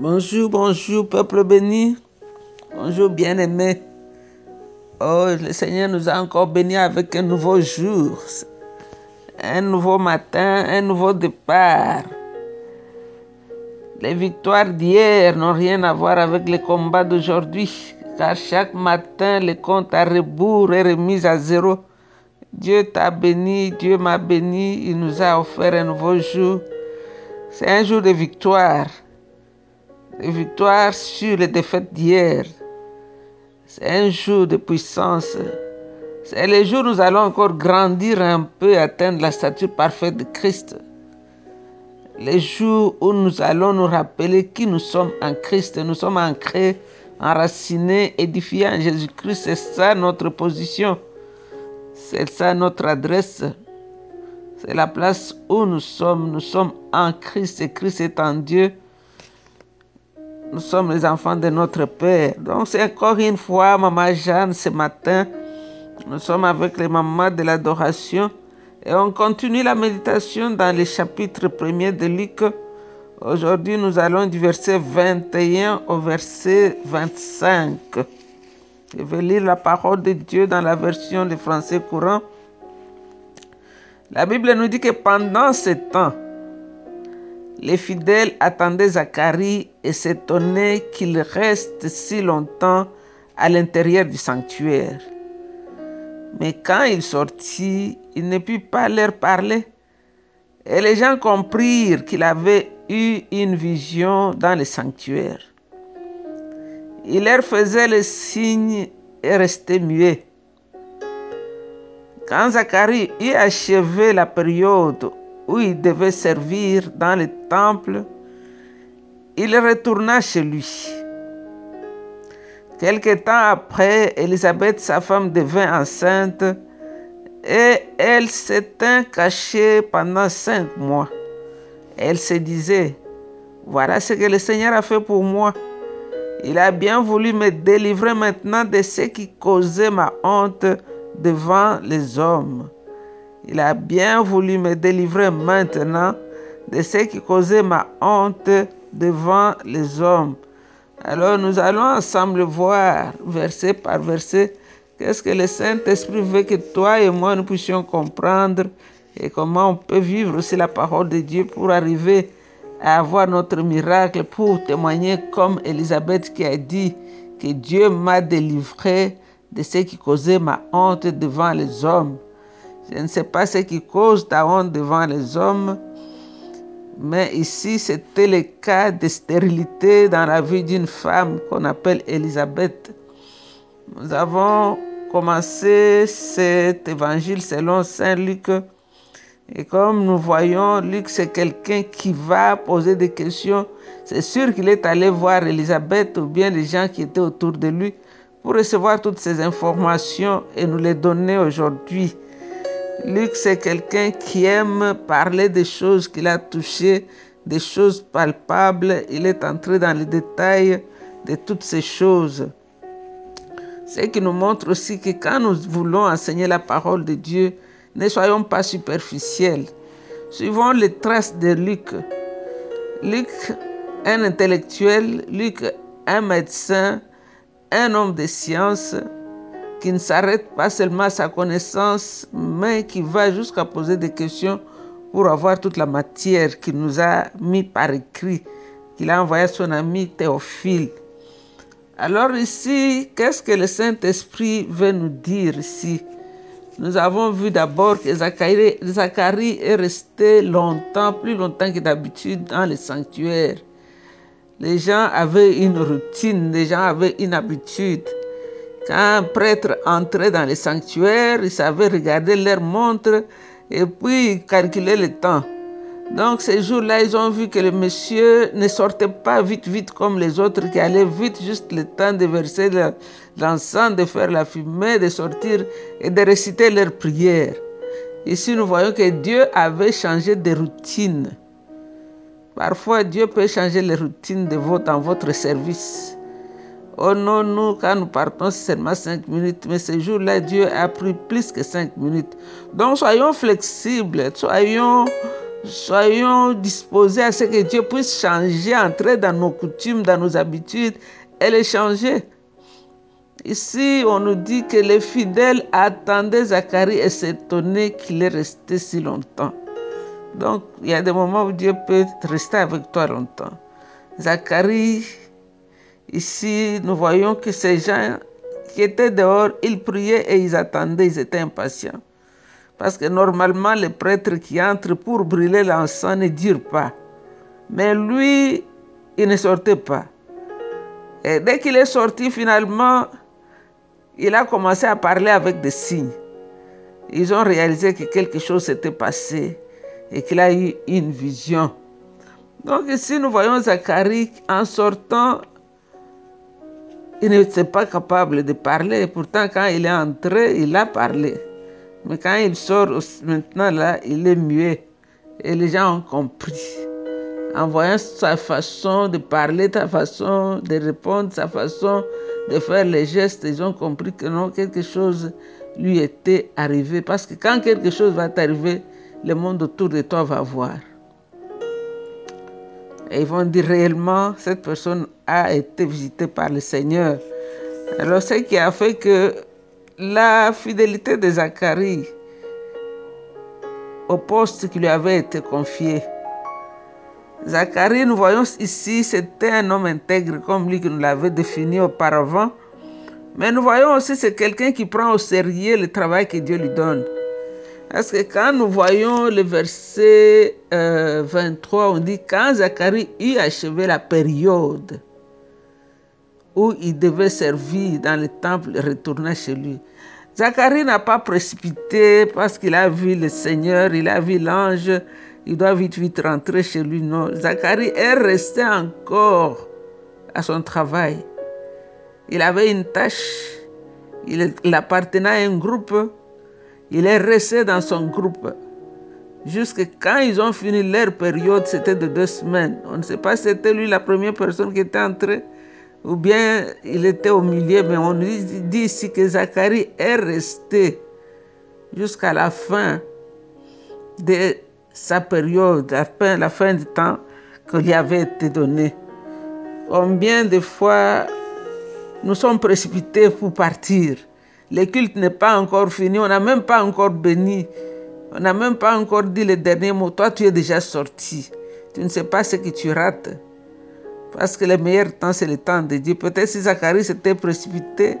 Bonjour, bonjour, peuple béni. Bonjour, bien-aimé. Oh, le Seigneur nous a encore bénis avec un nouveau jour, un nouveau matin, un nouveau départ. Les victoires d'hier n'ont rien à voir avec les combats d'aujourd'hui, car chaque matin, le compte à rebours est remis à zéro. Dieu t'a béni, Dieu m'a béni, il nous a offert un nouveau jour. C'est un jour de victoire, de victoire sur les défaites d'hier. C'est un jour de puissance. C'est le jour où nous allons encore grandir un peu et atteindre la stature parfaite de Christ. Le jour où nous allons nous rappeler qui nous sommes en Christ. Nous sommes ancrés, enracinés, édifiés en Jésus-Christ. C'est ça notre position. C'est ça notre adresse. C'est la place où nous sommes. Nous sommes en Christ et Christ est en Dieu. Nous sommes les enfants de notre Père. Donc c'est encore une fois Maman Jeanne ce matin. Nous sommes avec les mamans de l'adoration et on continue la méditation dans le chapitre 1er de Luc. Aujourd'hui, nous allons du verset 21 au verset 25. Je vais lire la parole de Dieu dans la version de français courant. La Bible nous dit que pendant ce temps, les fidèles attendaient Zacharie et s'étonnaient qu'il reste si longtemps à l'intérieur du sanctuaire. Mais quand il sortit, il ne put pas leur parler. Et les gens comprirent qu'il avait eu une vision dans le sanctuaire. Il leur faisait le signe et restait muet. Quand Zacharie eut achevé la période où il devait servir dans le temple, il retourna chez lui. Quelque temps après, Élisabeth, sa femme, devint enceinte et elle s'était cachée pendant cinq mois. Elle se disait, voilà ce que le Seigneur a fait pour moi. Il a bien voulu me délivrer maintenant de ce qui causait ma honte devant les hommes. Il a bien voulu me délivrer maintenant de ce qui causait ma honte devant les hommes. Alors nous allons ensemble voir, verset par verset, qu'est-ce que le Saint-Esprit veut que toi et moi nous puissions comprendre et comment on peut vivre aussi la parole de Dieu pour arriver à avoir notre miracle, pour témoigner comme Élisabeth qui a dit que Dieu m'a délivré de ce qui causait ma honte devant les hommes. Je ne sais pas ce qui cause ta honte devant les hommes, mais ici c'était le cas de stérilité dans la vie d'une femme qu'on appelle Élisabeth. Nous avons commencé cet évangile selon Saint Luc. Et comme nous voyons, Luc, c'est quelqu'un qui va poser des questions. C'est sûr qu'il est allé voir Élisabeth ou bien les gens qui étaient autour de lui pour recevoir toutes ces informations et nous les donner aujourd'hui. Luc, c'est quelqu'un qui aime parler des choses qu'il a touchées, des choses palpables. Il est entré dans les détails de toutes ces choses. Ce qui nous montre aussi que quand nous voulons enseigner la parole de Dieu, ne soyons pas superficiels. Suivons les traces de Luc. Luc, un intellectuel, Luc, un médecin, un homme de science, qui ne s'arrête pas seulement à sa connaissance, mais qui va jusqu'à poser des questions pour avoir toute la matière qu'il nous a mis par écrit, qu'il a envoyé à son ami Théophile. Alors ici, qu'est-ce que le Saint-Esprit veut nous dire ici? Nous avons vu d'abord que Zacharie, est resté longtemps, plus longtemps que d'habitude, dans le sanctuaire. Les gens avaient une routine, les gens avaient une habitude. Quand un prêtre entrait dans le sanctuaire, il savait regarder leur montre et puis calculer le temps. Donc ces jours-là, ils ont vu que le monsieur ne sortait pas vite, vite comme les autres qui allaient vite, juste le temps de verser l'encens, de faire la fumée, de sortir et de réciter leurs prières. Ici, nous voyons que Dieu avait changé de routine. Parfois, Dieu peut changer les routines de votre, dans votre service. Oh non, nous, quand nous partons, c'est seulement 5 minutes, mais ce jour-là, Dieu a pris plus que 5 minutes. Donc, soyons flexibles, soyons Soyons disposés à ce que Dieu puisse changer, entrer dans nos coutumes, dans nos habitudes et les changer. Ici, on nous dit que les fidèles attendaient Zacharie et s'étonnaient qu'il est resté si longtemps. Donc, il y a des moments où Dieu peut rester avec toi longtemps. Zacharie, ici, nous voyons que ces gens qui étaient dehors, ils priaient et ils attendaient, ils étaient impatients. Parce que normalement, les prêtres qui entrent pour brûler l'encens ne durent pas. Mais lui, il ne sortait pas. Et dès qu'il est sorti, finalement, il a commencé à parler avec des signes. Ils ont réalisé que quelque chose s'était passé et qu'il a eu une vision. Donc ici, nous voyons Zacharie en sortant, il n'était pas capable de parler. Pourtant, quand il est entré, il a parlé. Mais quand il sort maintenant, là, il est muet. Et les gens ont compris. En voyant sa façon de parler, sa façon de répondre, sa façon de faire les gestes, ils ont compris que non, quelque chose lui était arrivé. Parce que quand quelque chose va t'arriver, le monde autour de toi va voir. Et ils vont dire réellement, cette personne a été visitée par le Seigneur. Alors, ce qui a fait que la fidélité de Zacharie au poste qui lui avait été confié. Zacharie, nous voyons ici, c'était un homme intègre comme lui que nous l'avait défini auparavant. Mais nous voyons aussi c'est quelqu'un qui prend au sérieux le travail que Dieu lui donne. Parce que quand nous voyons le verset 23, euh, on dit quand Zacharie eut achevé la période où il devait servir dans le temple et retourner chez lui. Zacharie n'a pas précipité parce qu'il a vu le Seigneur, il a vu l'ange, il doit vite vite rentrer chez lui. Non, Zacharie est resté encore à son travail. Il avait une tâche, il, appartenait à un groupe, il est resté dans son groupe. Jusque quand ils ont fini leur période, c'était de deux semaines. On ne sait pas si c'était lui la première personne qui était entrée ou bien il était au milieu, mais on dit ici que Zacharie est resté jusqu'à la fin de sa période, la fin, la fin du temps que lui avait été donné. Combien de fois nous sommes précipités pour partir? Le culte n'est pas encore fini, on n'a même pas encore béni, on n'a même pas encore dit le dernier mot. Toi, tu es déjà sorti. Tu ne sais pas ce que tu rates. Parce que le meilleur temps, c'est le temps de Dieu. Peut-être si Zacharie s'était précipité,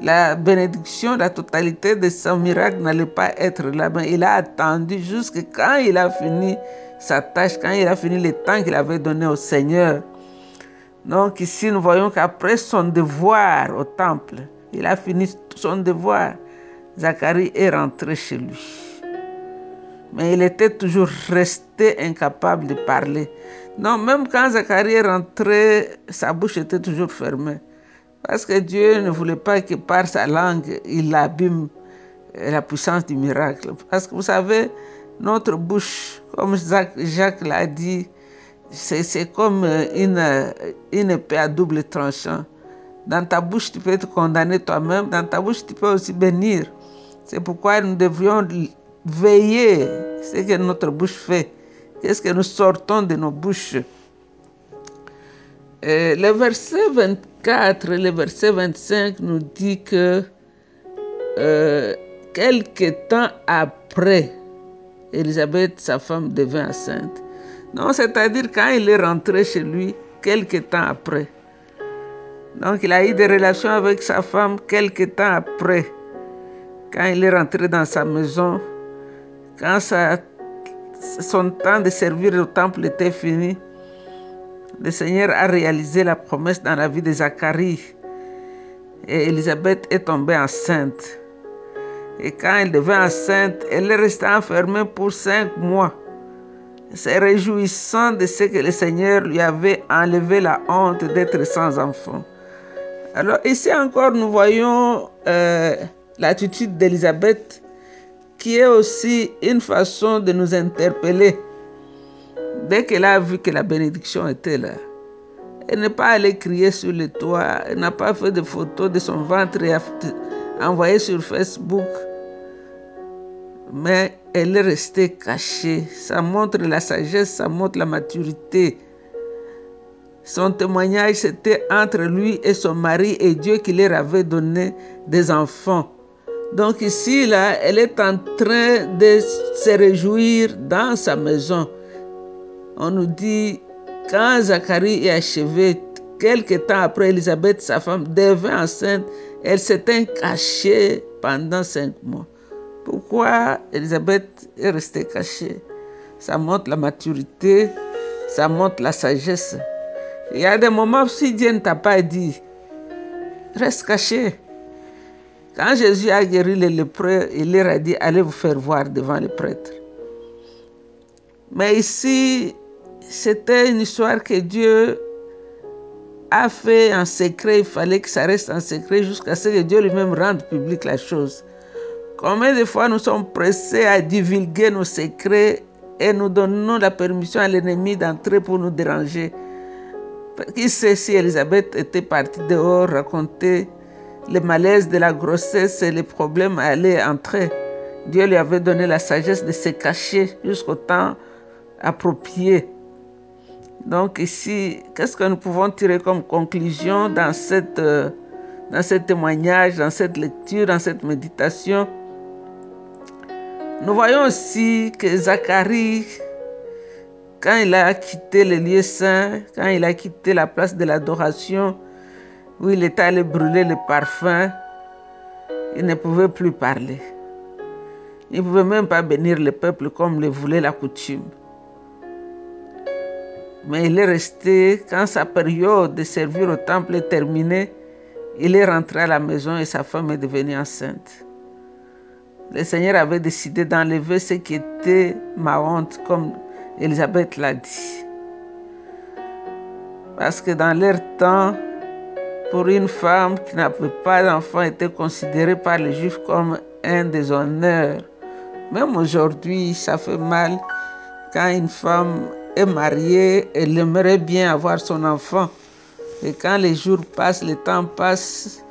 la bénédiction, la totalité de son miracle n'allait pas être là. Mais il a attendu jusqu'à quand il a fini sa tâche, quand il a fini le temps qu'il avait donné au Seigneur. Donc ici, nous voyons qu'après son devoir au temple, il a fini son devoir. Zacharie est rentré chez lui. Mais il était toujours resté incapable de parler. Non, même quand Zacharie est rentré, sa bouche était toujours fermée. Parce que Dieu ne voulait pas que par sa langue, il abîme la puissance du miracle. Parce que vous savez, notre bouche, comme Jacques l'a dit, c'est comme euh, une, euh, une épée à double tranchant. Dans ta bouche, tu peux te condamner toi-même. Dans ta bouche, tu peux aussi bénir. C'est pourquoi nous devrions veiller ce que notre bouche fait. Qu'est-ce que nous sortons de nos bouches? Et le verset 24 et le verset 25 nous dit que euh, quelque temps après, Élisabeth, sa femme, devint enceinte. Non, c'est-à-dire quand il est rentré chez lui, quelque temps après. Donc il a eu des relations avec sa femme quelque temps après. Quand il est rentré dans sa maison, quand son temps de servir au temple était fini, le Seigneur a réalisé la promesse dans la vie de Zacharie. Et Elisabeth est tombée enceinte. Et quand elle devint enceinte, elle est restée enfermée pour cinq mois se réjouissant de ce que le Seigneur lui avait enlevé la honte d'être sans enfant. Alors ici encore, nous voyons euh, l'attitude d'Élisabeth qui est aussi une façon de nous interpeller. Dès qu'elle a vu que la bénédiction était là, elle n'est pas allée crier sur le toit, elle n'a pas fait de photos de son ventre et envoyé sur Facebook mais elle est restée cachée. Ça montre la sagesse, ça montre la maturité. Son témoignage, c'était entre lui et son mari et Dieu qui leur avait donné des enfants. Donc ici, là, elle est en train de se réjouir dans sa maison. On nous dit, quand Zacharie est achevé, quelque temps après, Elisabeth, sa femme, devint enceinte. Elle s'était cachée pendant cinq mois. Pourquoi Elisabeth est restée cachée? Ça montre la maturité, ça montre la sagesse. Il y a des moments, si Dieu ne t'a pas dit, reste caché. Quand Jésus a guéri les lépreux, il leur a dit, allez vous faire voir devant les prêtres. Mais ici, c'était une histoire que Dieu a fait en secret. Il fallait que ça reste en secret jusqu'à ce que Dieu lui-même rende public la chose. Combien de fois nous sommes pressés à divulguer nos secrets et nous donnons la permission à l'ennemi d'entrer pour nous déranger? Qui sait si Elisabeth était partie dehors raconter le malaise de la grossesse et les problèmes allaient entrer. Dieu lui avait donné la sagesse de se cacher jusqu'au temps approprié. Donc ici, qu'est-ce que nous pouvons tirer comme conclusion dans, cette, euh, dans ce témoignage, dans cette lecture, dans cette méditation? Nous voyons aussi que Zacharie, quand il a quitté le lieu saint, quand il a quitté la place de l'adoration, où il était allé brûler le parfum, il ne pouvait plus parler. Il ne pouvait même pas bénir le peuple comme le voulait la coutume. Mais il est resté, quand sa période de servir au temple est terminée, il est rentré à la maison et sa femme est devenue enceinte le Seigneur avait décidé d'enlever ce qui était ma honte, comme Elisabeth l'a dit. Parce que dans leur temps, pour une femme qui n'avait pas d'enfant, était considérée par les Juifs comme un déshonneur. Même aujourd'hui, ça fait mal quand une femme est mariée, elle aimerait bien avoir son enfant. Et quand les jours passent, le temps passe,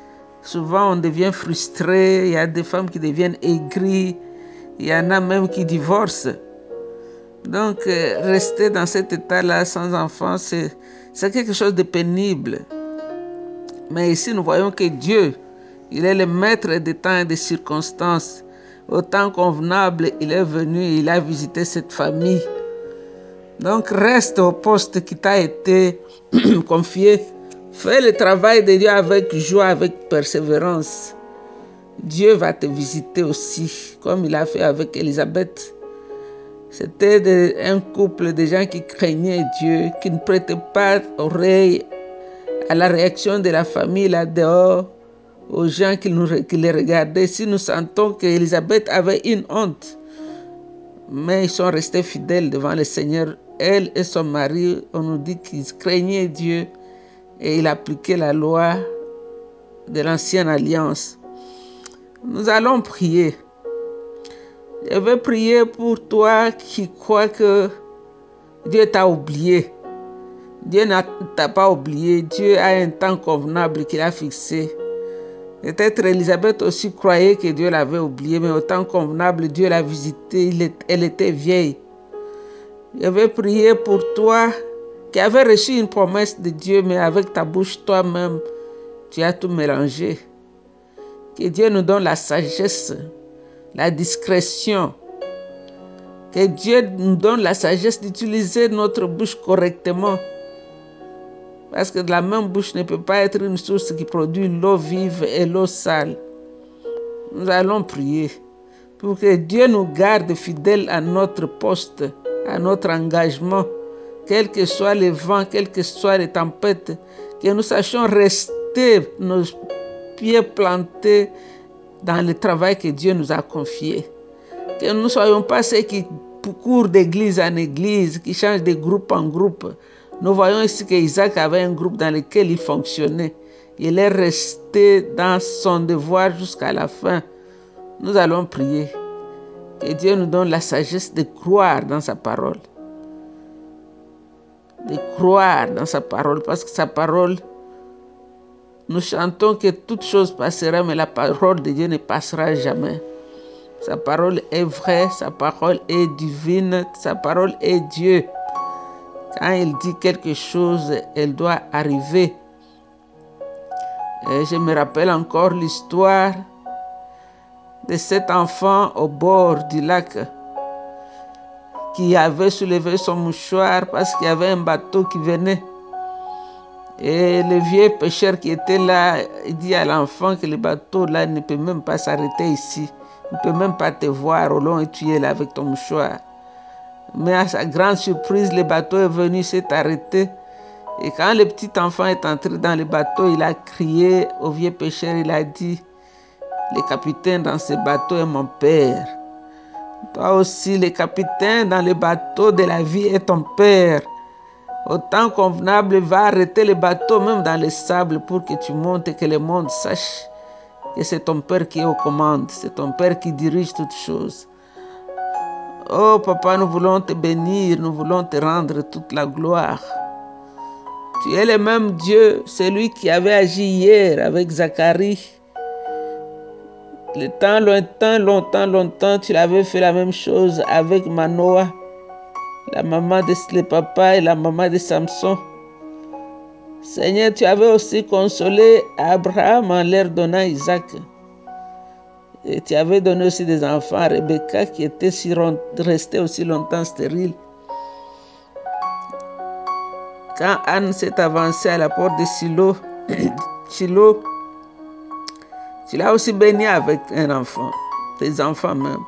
Souvent, on devient frustré, il y a des femmes qui deviennent aigries, il y en a même qui divorcent. Donc, euh, rester dans cet état-là sans enfant, c'est quelque chose de pénible. Mais ici, nous voyons que Dieu, il est le maître des temps et des circonstances. Au temps convenable, il est venu il a visité cette famille. Donc, reste au poste qui t'a été confié Fais le travail de Dieu avec joie, avec persévérance. Dieu va te visiter aussi, comme il a fait avec Elisabeth. C'était un couple de gens qui craignaient Dieu, qui ne prêtaient pas oreille à la réaction de la famille là dehors, aux gens qui, nous, qui les regardaient. Si nous sentons qu'Elisabeth avait une honte, mais ils sont restés fidèles devant le Seigneur. Elle et son mari, on nous dit qu'ils craignaient Dieu et il appliquait la loi de l'ancienne alliance. Nous allons prier. Je veux prier pour toi qui crois que Dieu t'a oublié. Dieu ne t'a pas oublié. Dieu a un temps convenable qu'il a fixé. Peut-être Elisabeth aussi croyait que Dieu l'avait oublié, mais au temps convenable, Dieu l'a visité. Elle était vieille. Je veux prier pour toi qui avait reçu une promesse de Dieu, mais avec ta bouche toi-même, tu as tout mélangé. Que Dieu nous donne la sagesse, la discrétion. Que Dieu nous donne la sagesse d'utiliser notre bouche correctement. Parce que la même bouche ne peut pas être une source qui produit l'eau vive et l'eau sale. Nous allons prier pour que Dieu nous garde fidèles à notre poste, à notre engagement quel que soit le vent, quelles que soient les tempêtes, que nous sachions rester nos pieds plantés dans le travail que Dieu nous a confié. Que nous ne soyons pas ceux qui courent d'église en église, qui changent de groupe en groupe. Nous voyons ici qu'Isaac avait un groupe dans lequel il fonctionnait. Il est resté dans son devoir jusqu'à la fin. Nous allons prier. Que Dieu nous donne la sagesse de croire dans sa parole de croire dans sa parole, parce que sa parole, nous chantons que toute chose passera, mais la parole de Dieu ne passera jamais. Sa parole est vraie, sa parole est divine, sa parole est Dieu. Quand il dit quelque chose, elle doit arriver. Et je me rappelle encore l'histoire de cet enfant au bord du lac qui avait soulevé son mouchoir parce qu'il y avait un bateau qui venait. Et le vieux pêcheur qui était là, il dit à l'enfant que le bateau là ne peut même pas s'arrêter ici. Il ne peut même pas te voir au long et tu es là avec ton mouchoir. Mais à sa grande surprise, le bateau est venu, s'est arrêté. Et quand le petit enfant est entré dans le bateau, il a crié au vieux pêcheur, il a dit, le capitaine dans ce bateau est mon père. Toi aussi, le capitaine dans le bateau de la vie est ton père. Au temps convenable, va arrêter le bateau même dans le sable pour que tu montes et que le monde sache que c'est ton Père qui est aux commandes, c'est ton Père qui dirige toutes choses. Oh papa, nous voulons te bénir, nous voulons te rendre toute la gloire. Tu es le même Dieu, celui qui avait agi hier avec Zacharie. Le temps lointain, longtemps, longtemps, tu l'avais fait la même chose avec Manoah la maman de le papa et la maman de Samson. Seigneur, tu avais aussi consolé Abraham en leur donnant Isaac. Et tu avais donné aussi des enfants à Rebecca qui était restée aussi longtemps stérile. Quand Anne s'est avancée à la porte de Silo, Silo tu l'as aussi béni avec un enfant, tes enfants même.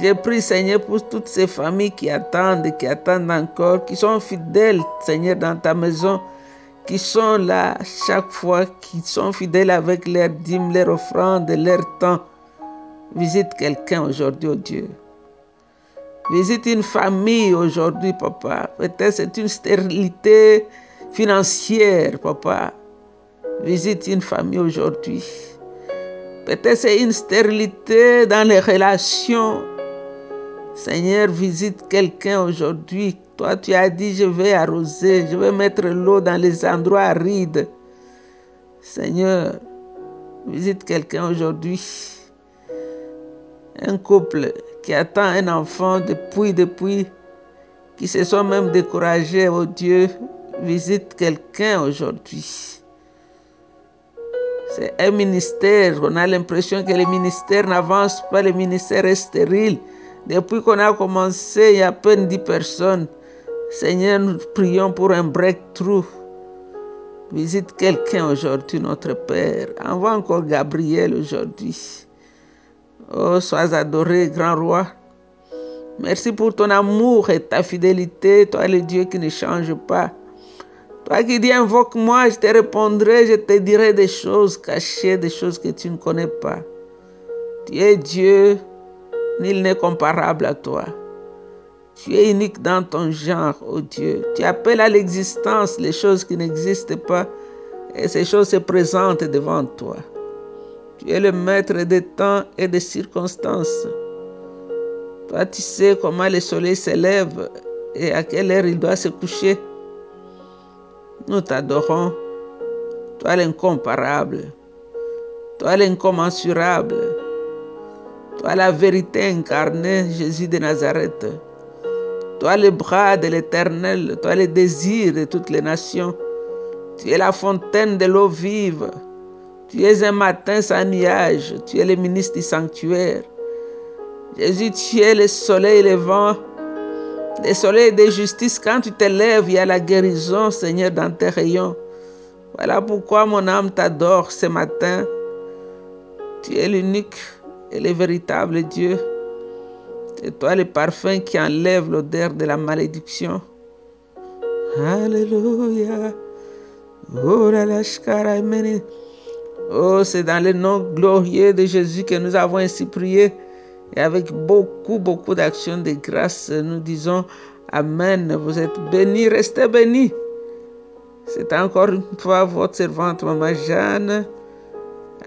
J'ai pris, Seigneur, pour toutes ces familles qui attendent, qui attendent encore, qui sont fidèles, Seigneur, dans ta maison, qui sont là chaque fois, qui sont fidèles avec leurs dîmes, leurs offrandes, leur temps. Visite quelqu'un aujourd'hui, oh Dieu. Visite une famille aujourd'hui, papa. Peut-être c'est une stérilité financière, papa. Visite une famille aujourd'hui. Peut-être c'est une stérilité dans les relations. Seigneur, visite quelqu'un aujourd'hui. Toi, tu as dit, je vais arroser, je vais mettre l'eau dans les endroits arides. Seigneur, visite quelqu'un aujourd'hui. Un couple qui attend un enfant depuis, depuis, qui se sont même découragés, oh Dieu, visite quelqu'un aujourd'hui. C'est un ministère, on a l'impression que le ministère n'avance pas, le ministère est stérile. Depuis qu'on a commencé, il y a à peine 10 personnes. Seigneur, nous prions pour un breakthrough. Visite quelqu'un aujourd'hui, notre Père. Envoie encore Gabriel aujourd'hui. Oh, sois adoré, grand roi. Merci pour ton amour et ta fidélité, toi le Dieu qui ne change pas. Toi qui dis invoque-moi, je te répondrai, je te dirai des choses cachées, des choses que tu ne connais pas. Tu es Dieu, Nul n'est comparable à toi. Tu es unique dans ton genre, oh Dieu. Tu appelles à l'existence les choses qui n'existent pas et ces choses se présentent devant toi. Tu es le maître des temps et des circonstances. Toi, tu sais comment le soleil s'élève et à quelle heure il doit se coucher. Nous t'adorons. Toi l'incomparable. Toi l'incommensurable. Toi la vérité incarnée, Jésus de Nazareth. Toi le bras de l'Éternel, toi le désir de toutes les nations. Tu es la fontaine de l'eau vive. Tu es un matin sans nuage. Tu es le ministre du sanctuaire. Jésus, tu es le soleil levant. Le soleil de justice, quand tu te lèves, il y a la guérison, Seigneur, dans tes rayons. Voilà pourquoi mon âme t'adore ce matin. Tu es l'unique et le véritable Dieu. C'est toi le parfum qui enlève l'odeur de la malédiction. Alléluia. Oh, oh c'est dans le nom glorieux de Jésus que nous avons ainsi prié. Et avec beaucoup, beaucoup d'actions de grâce, nous disons Amen. Vous êtes bénis, restez bénis. C'est encore une fois votre servante, Maman Jeanne.